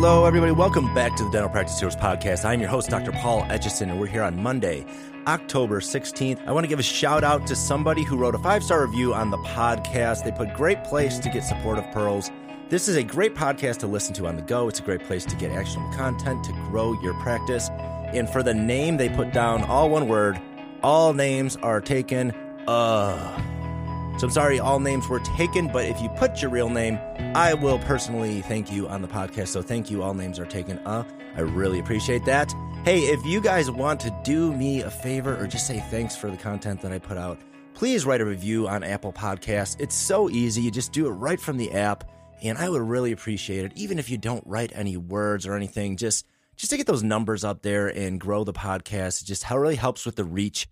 Hello, everybody. Welcome back to the Dental Practice Heroes podcast. I'm your host, Dr. Paul Etchison, and we're here on Monday, October 16th. I want to give a shout out to somebody who wrote a five star review on the podcast. They put great place to get supportive pearls. This is a great podcast to listen to on the go. It's a great place to get actionable content to grow your practice. And for the name, they put down all one word. All names are taken. Uh. So I'm sorry, all names were taken, but if you put your real name, I will personally thank you on the podcast. So thank you, all names are taken. Uh, I really appreciate that. Hey, if you guys want to do me a favor or just say thanks for the content that I put out, please write a review on Apple Podcasts. It's so easy. You just do it right from the app, and I would really appreciate it. Even if you don't write any words or anything, just just to get those numbers up there and grow the podcast. It just really helps with the reach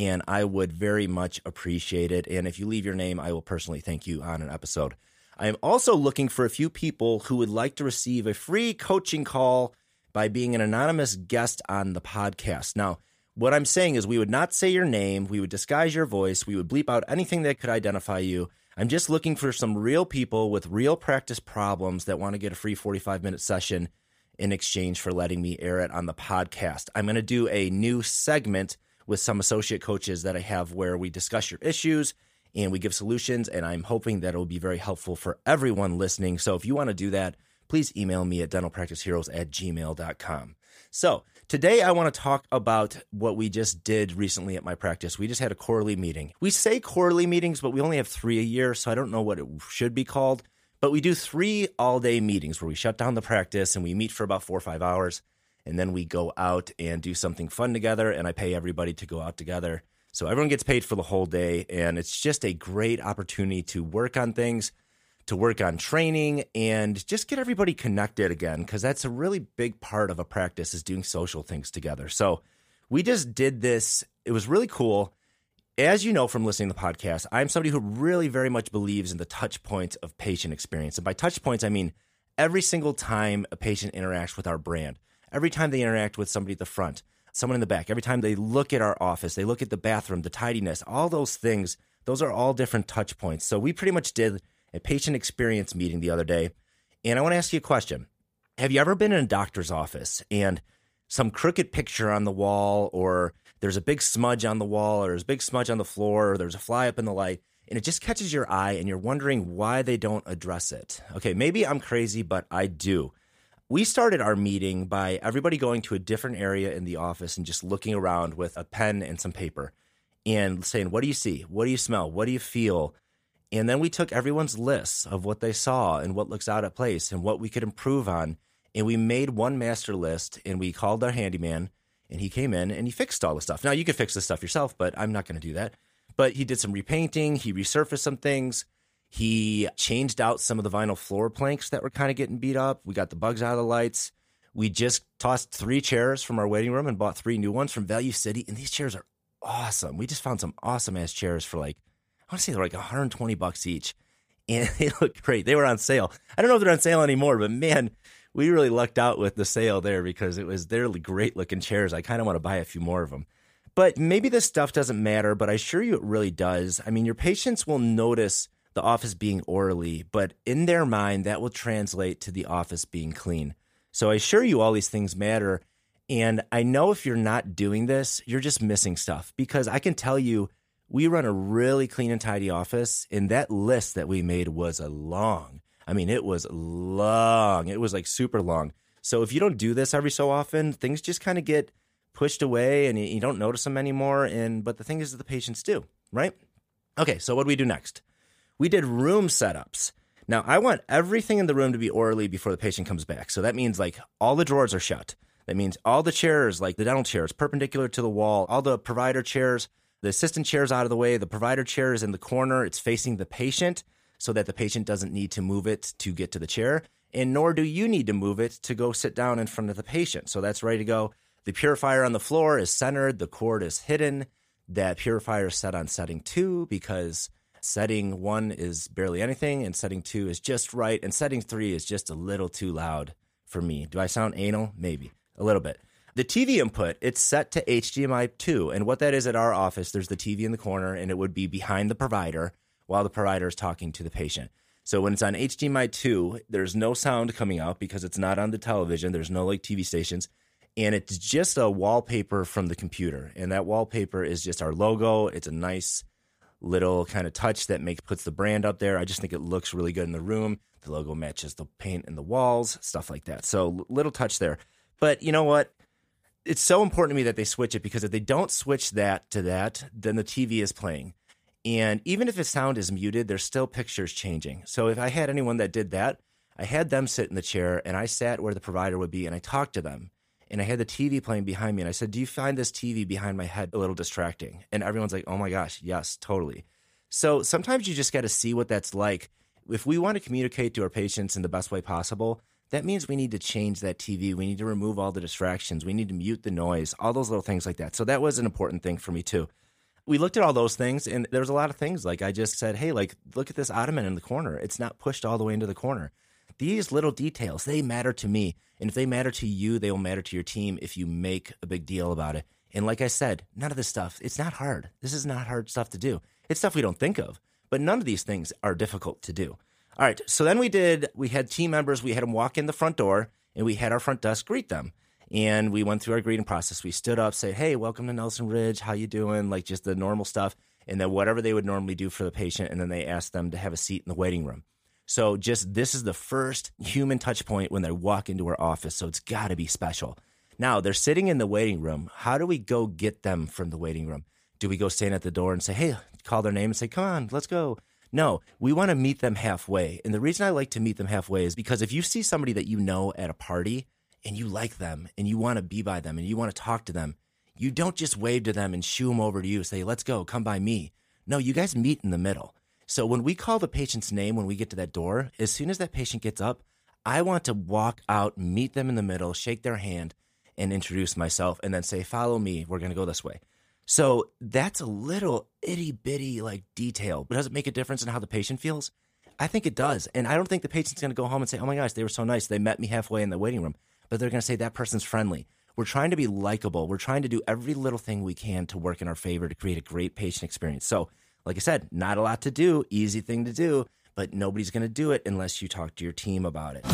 and I would very much appreciate it. And if you leave your name, I will personally thank you on an episode. I am also looking for a few people who would like to receive a free coaching call by being an anonymous guest on the podcast. Now, what I'm saying is, we would not say your name, we would disguise your voice, we would bleep out anything that could identify you. I'm just looking for some real people with real practice problems that want to get a free 45 minute session in exchange for letting me air it on the podcast. I'm going to do a new segment with some associate coaches that I have where we discuss your issues and we give solutions. And I'm hoping that it will be very helpful for everyone listening. So if you want to do that, please email me at dentalpracticeheroes at gmail.com. So today I want to talk about what we just did recently at my practice. We just had a quarterly meeting. We say quarterly meetings, but we only have three a year. So I don't know what it should be called. But we do three all day meetings where we shut down the practice and we meet for about four or five hours and then we go out and do something fun together and I pay everybody to go out together. So everyone gets paid for the whole day and it's just a great opportunity to work on things, to work on training and just get everybody connected again because that's a really big part of a practice is doing social things together. So we just did this. It was really cool. As you know from listening to the podcast, I'm somebody who really very much believes in the touch points of patient experience. And by touch points, I mean every single time a patient interacts with our brand every time they interact with somebody at the front, someone in the back, every time they look at our office, they look at the bathroom, the tidiness, all those things, those are all different touch points. So we pretty much did a patient experience meeting the other day. And I want to ask you a question. Have you ever been in a doctor's office and some crooked picture on the wall, or there's a big smudge on the wall, or there's a big smudge on the floor, or there's a fly up in the light, and it just catches your eye and you're wondering why they don't address it? Okay, maybe I'm crazy, but I do we started our meeting by everybody going to a different area in the office and just looking around with a pen and some paper and saying, What do you see? What do you smell? What do you feel? And then we took everyone's lists of what they saw and what looks out of place and what we could improve on. And we made one master list and we called our handyman and he came in and he fixed all the stuff. Now you could fix the stuff yourself, but I'm not going to do that. But he did some repainting, he resurfaced some things. He changed out some of the vinyl floor planks that were kind of getting beat up. We got the bugs out of the lights. We just tossed three chairs from our waiting room and bought three new ones from Value City. And these chairs are awesome. We just found some awesome ass chairs for like, I want to say they're like 120 bucks each. And they look great. They were on sale. I don't know if they're on sale anymore, but man, we really lucked out with the sale there because it was they're great looking chairs. I kind of want to buy a few more of them. But maybe this stuff doesn't matter, but I assure you it really does. I mean, your patients will notice the office being orderly, but in their mind, that will translate to the office being clean. So I assure you, all these things matter. And I know if you're not doing this, you're just missing stuff because I can tell you, we run a really clean and tidy office, and that list that we made was a long. I mean, it was long. It was like super long. So if you don't do this every so often, things just kind of get pushed away and you don't notice them anymore. And but the thing is, that the patients do, right? Okay, so what do we do next? We did room setups. Now, I want everything in the room to be orderly before the patient comes back. So that means like all the drawers are shut. That means all the chairs, like the dental chairs, perpendicular to the wall, all the provider chairs, the assistant chairs out of the way, the provider chair is in the corner, it's facing the patient so that the patient doesn't need to move it to get to the chair, and nor do you need to move it to go sit down in front of the patient. So that's ready to go. The purifier on the floor is centered, the cord is hidden. That purifier is set on setting two because Setting one is barely anything, and setting two is just right, and setting three is just a little too loud for me. Do I sound anal? Maybe a little bit. The TV input, it's set to HDMI 2. And what that is at our office, there's the TV in the corner, and it would be behind the provider while the provider is talking to the patient. So when it's on HDMI 2, there's no sound coming out because it's not on the television. There's no like TV stations. And it's just a wallpaper from the computer. And that wallpaper is just our logo. It's a nice little kind of touch that makes puts the brand up there. I just think it looks really good in the room. The logo matches the paint in the walls, stuff like that. So little touch there. But you know what? It's so important to me that they switch it because if they don't switch that to that, then the TV is playing. And even if the sound is muted, there's still pictures changing. So if I had anyone that did that, I had them sit in the chair and I sat where the provider would be and I talked to them. And I had the TV playing behind me and I said, Do you find this TV behind my head a little distracting? And everyone's like, Oh my gosh, yes, totally. So sometimes you just got to see what that's like. If we want to communicate to our patients in the best way possible, that means we need to change that TV. We need to remove all the distractions. We need to mute the noise, all those little things like that. So that was an important thing for me too. We looked at all those things and there was a lot of things like I just said, hey, like look at this ottoman in the corner. It's not pushed all the way into the corner. These little details, they matter to me. And if they matter to you, they will matter to your team if you make a big deal about it. And like I said, none of this stuff, it's not hard. This is not hard stuff to do. It's stuff we don't think of, but none of these things are difficult to do. All right. So then we did, we had team members, we had them walk in the front door and we had our front desk greet them. And we went through our greeting process. We stood up, say, hey, welcome to Nelson Ridge. How you doing? Like just the normal stuff. And then whatever they would normally do for the patient. And then they asked them to have a seat in the waiting room. So just this is the first human touch point when they walk into our office. So it's got to be special. Now they're sitting in the waiting room. How do we go get them from the waiting room? Do we go stand at the door and say, hey, call their name and say, come on, let's go? No, we want to meet them halfway. And the reason I like to meet them halfway is because if you see somebody that you know at a party and you like them and you want to be by them and you want to talk to them, you don't just wave to them and shoo them over to you, say, let's go, come by me. No, you guys meet in the middle. So when we call the patient's name when we get to that door, as soon as that patient gets up, I want to walk out, meet them in the middle, shake their hand, and introduce myself, and then say, follow me. We're to go this way. So that's a little itty bitty like detail, but does it make a difference in how the patient feels? I think it does. And I don't think the patient's going to go home and say, oh my gosh, they were so nice. They met me halfway in the waiting room. But they're going to say, that person's friendly. We're trying to be likable. We're trying to do every little thing we can to work in our favor to create a great patient experience. So, like I said, not a lot to do, easy thing to do, but nobody's going to do it unless you talk to your team about it.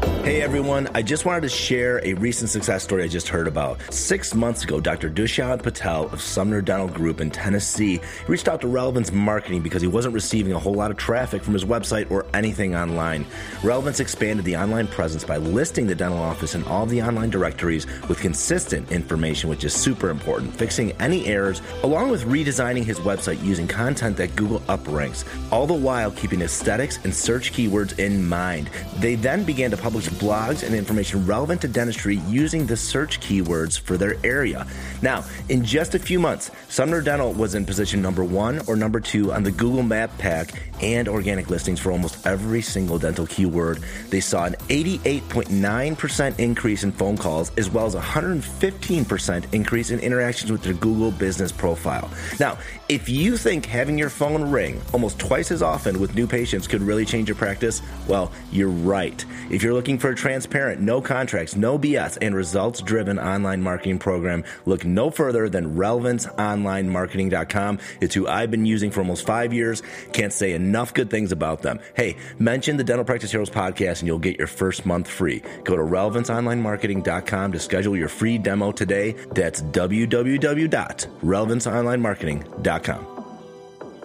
Hey everyone, I just wanted to share a recent success story I just heard about. Six months ago, Dr. Dushyant Patel of Sumner Dental Group in Tennessee reached out to Relevance Marketing because he wasn't receiving a whole lot of traffic from his website or anything online. Relevance expanded the online presence by listing the dental office in all the online directories with consistent information, which is super important, fixing any errors, along with redesigning his website using content that Google upranks, all the while keeping aesthetics and search keywords in mind. They then began to publish blogs and information relevant to dentistry using the search keywords for their area. Now, in just a few months, Sumner Dental was in position number one or number two on the Google Map Pack and organic listings for almost every single dental keyword. They saw an 88.9% increase in phone calls, as well as a 115% increase in interactions with their Google business profile. Now, if you think having your phone ring almost twice as often with new patients could really change your practice, well, you're right. If you're looking for a transparent, no contracts, no BS, and results driven online marketing program, look no further than relevanceonlinemarketing.com. It's who I've been using for almost five years. Can't say enough good things about them. Hey, mention the Dental Practice Heroes podcast and you'll get your first month free. Go to relevanceonlinemarketing.com to schedule your free demo today. That's www.relevanceonlinemarketing.com.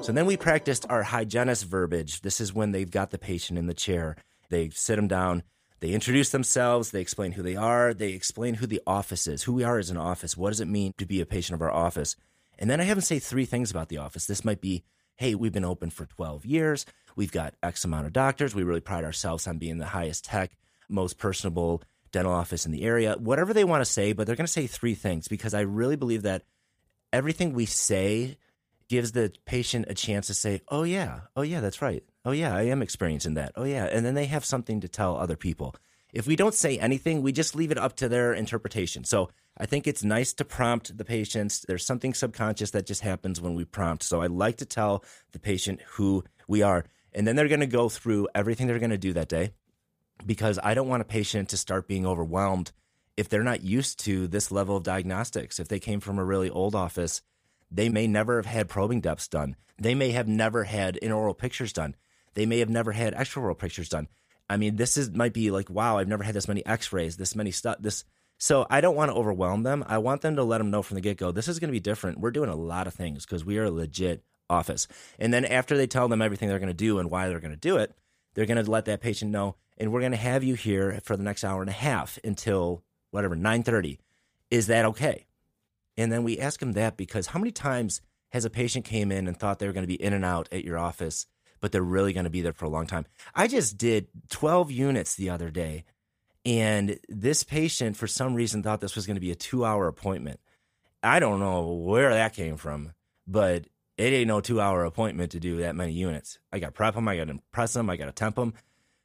So then we practiced our hygienist verbiage. This is when they've got the patient in the chair. They sit them down they introduce themselves, they explain who they are, they explain who the office is, who we are as an office, what does it mean to be a patient of our office. And then I have them say three things about the office. This might be, hey, we've been open for 12 years, we've got X amount of doctors, we really pride ourselves on being the highest tech, most personable dental office in the area, whatever they want to say, but they're going to say three things because I really believe that everything we say gives the patient a chance to say, "Oh yeah, oh yeah, that's right. Oh yeah, I am experiencing that. Oh yeah," and then they have something to tell other people. If we don't say anything, we just leave it up to their interpretation. So I think it's nice to prompt the patients. There's something subconscious that just happens when we prompt. So I like to tell the patient who we are, and then they're going to go through everything they're going to do that day, because I don't want a patient to start being overwhelmed if they're not used to this level of diagnostics. If they came from a really old office They may never have had probing depths done. They may have never had intraoral pictures done. They may have never had extraoral pictures done. I mean, this is might be like, wow, I've never had this many X-rays, this many stuff. This, so I don't want to overwhelm them. I want them to let them know from the get go. This is going to be different. We're doing a lot of things because we are a legit office. And then after they tell them everything they're going to do and why they're going to do it, they're going to let that patient know. And we're going to have you here for the next hour and a half until whatever nine thirty. Is that okay? And then we ask them that because how many times has a patient came in and thought they were going to be in and out at your office, but they're really going to be there for a long time? I just did 12 units the other day, and this patient, for some reason, thought this was going to be a two hour appointment. I don't know where that came from, but it ain't no two hour appointment to do that many units. I got to prep them, I got to impress them, I got to temp them.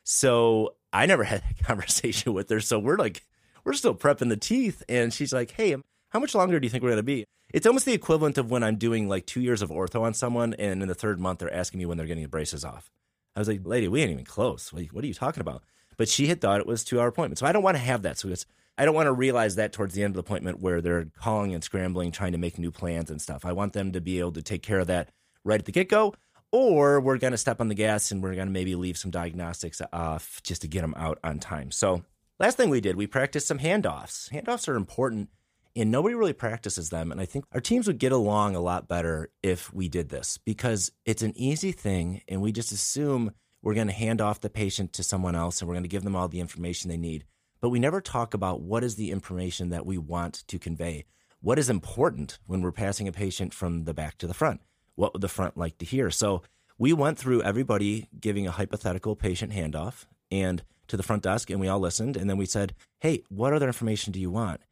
So I never had that conversation with her. So we're like, we're still prepping the teeth. And she's like, hey, how much longer do you think we're going to be? It's almost the equivalent of when I'm doing like two years of ortho on someone, and in the third month, they're asking me when they're getting the braces off. I was like, lady, we ain't even close. What are you talking about? But she had thought it was two hour appointment. So I don't want to have that. So it's, I don't want to realize that towards the end of the appointment where they're calling and scrambling, trying to make new plans and stuff. I want them to be able to take care of that right at the get go, or we're going to step on the gas and we're going to maybe leave some diagnostics off just to get them out on time. So, last thing we did, we practiced some handoffs. Handoffs are important and nobody really practices them. And I think our teams would get along a lot better if we did this because it's an easy thing and we just assume we're going to hand off the patient to someone else and we're going to give them all the information they need. But we never talk about what is the information that we want to convey. What is important when we're passing a patient from the back to the front? What would the front like to hear? So we went through everybody giving a hypothetical patient handoff and to the front desk and we all listened and then we said, "Hey, what other information do you want?"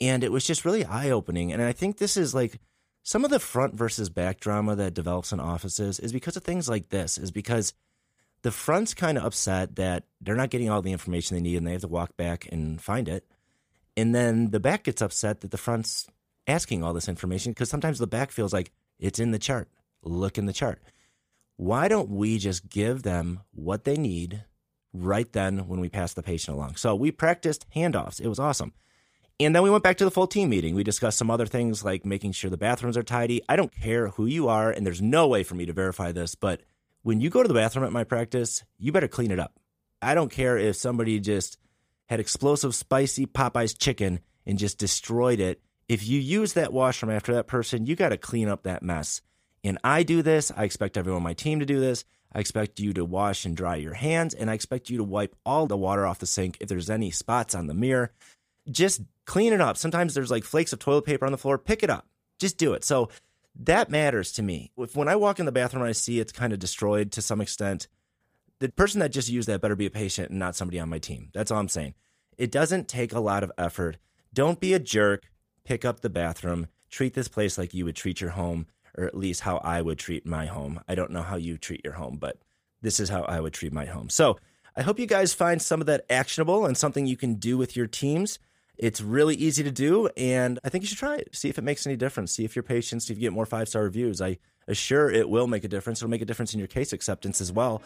And it was just really eye opening. And I think this is like some of the front versus back drama that develops in offices is because of things like this, is because the front's kind of upset that they're not getting all the information they need and they have to walk back and find it. And then the back gets upset that the front's asking all this information because sometimes the back feels like it's in the chart. Look in the chart. Why don't we just give them what they need right then when we pass the patient along? So we practiced handoffs. It was awesome. And then we went back to the full team meeting. We discussed some other things like making sure the bathrooms are tidy. I don't care who you are, and there's no way for me to verify this, but when you go to the bathroom at my practice, you better clean it up. I don't care if somebody just had explosive, spicy Popeye's chicken and just destroyed it. If you use that washroom after that person, you got to clean up that mess. And I do this. I expect everyone on my team to do this. I expect you to wash and dry your hands, and I expect you to wipe all the water off the sink if there's any spots on the mirror just clean it up. Sometimes there's like flakes of toilet paper on the floor. Pick it up. Just do it. So that matters to me. If when I walk in the bathroom and I see it's kind of destroyed to some extent, the person that just used that better be a patient and not somebody on my team. That's all I'm saying. It doesn't take a lot of effort. Don't be a jerk. Pick up the bathroom. Treat this place like you would treat your home, or at least how I would treat my home. I don't know how you treat your home, but this is how I would treat my home. So I hope you guys find some of that actionable and something you can do with your teams. It's really easy to do, and I think you should try it. See if it makes any difference. See if your patients, if you get more five star reviews. I assure it will make a difference. It'll make a difference in your case acceptance as well.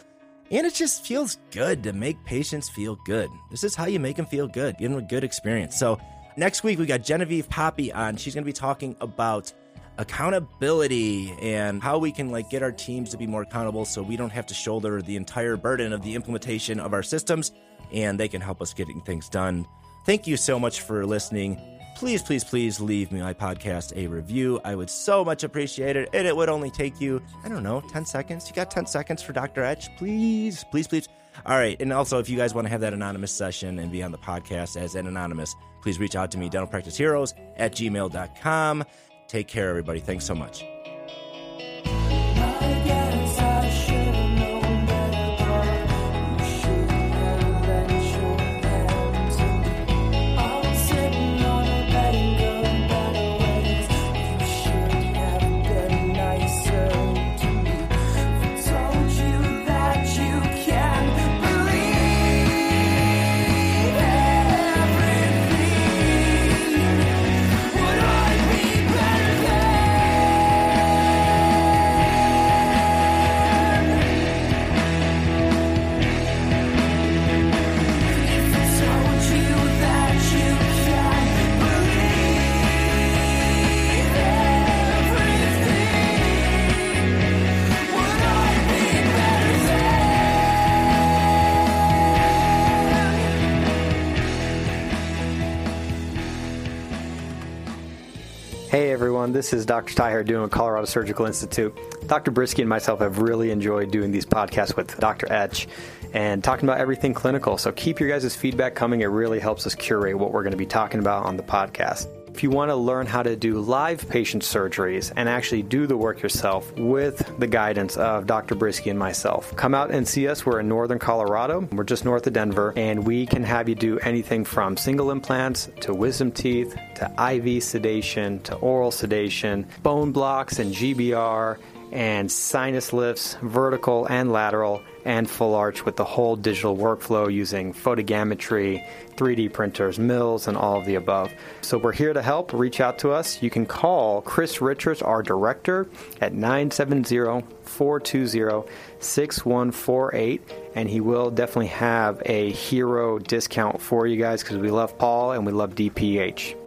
And it just feels good to make patients feel good. This is how you make them feel good, give them a good experience. So, next week we got Genevieve Poppy on. She's going to be talking about accountability and how we can like get our teams to be more accountable so we don't have to shoulder the entire burden of the implementation of our systems and they can help us getting things done Thank you so much for listening. Please, please, please leave me my podcast a review. I would so much appreciate it. And it would only take you, I don't know, 10 seconds. You got 10 seconds for Dr. Etch? Please, please, please. All right. And also, if you guys want to have that anonymous session and be on the podcast as an anonymous, please reach out to me, dentalpracticeheroes at gmail.com. Take care, everybody. Thanks so much. This is Dr. Tyher doing with Colorado Surgical Institute. Dr. Brisky and myself have really enjoyed doing these podcasts with Dr. Etch and talking about everything clinical. So keep your guys' feedback coming. It really helps us curate what we're going to be talking about on the podcast. If you want to learn how to do live patient surgeries and actually do the work yourself with the guidance of Dr. Brisky and myself, come out and see us. We're in northern Colorado. We're just north of Denver, and we can have you do anything from single implants to wisdom teeth to IV sedation to oral sedation, bone blocks and GBR and sinus lifts, vertical and lateral, and full arch with the whole digital workflow using photogrammetry, 3D printers, mills, and all of the above. So we're here to help. Reach out to us. You can call Chris Richards, our director, at 970 420 6148, and he will definitely have a hero discount for you guys because we love Paul and we love DPH.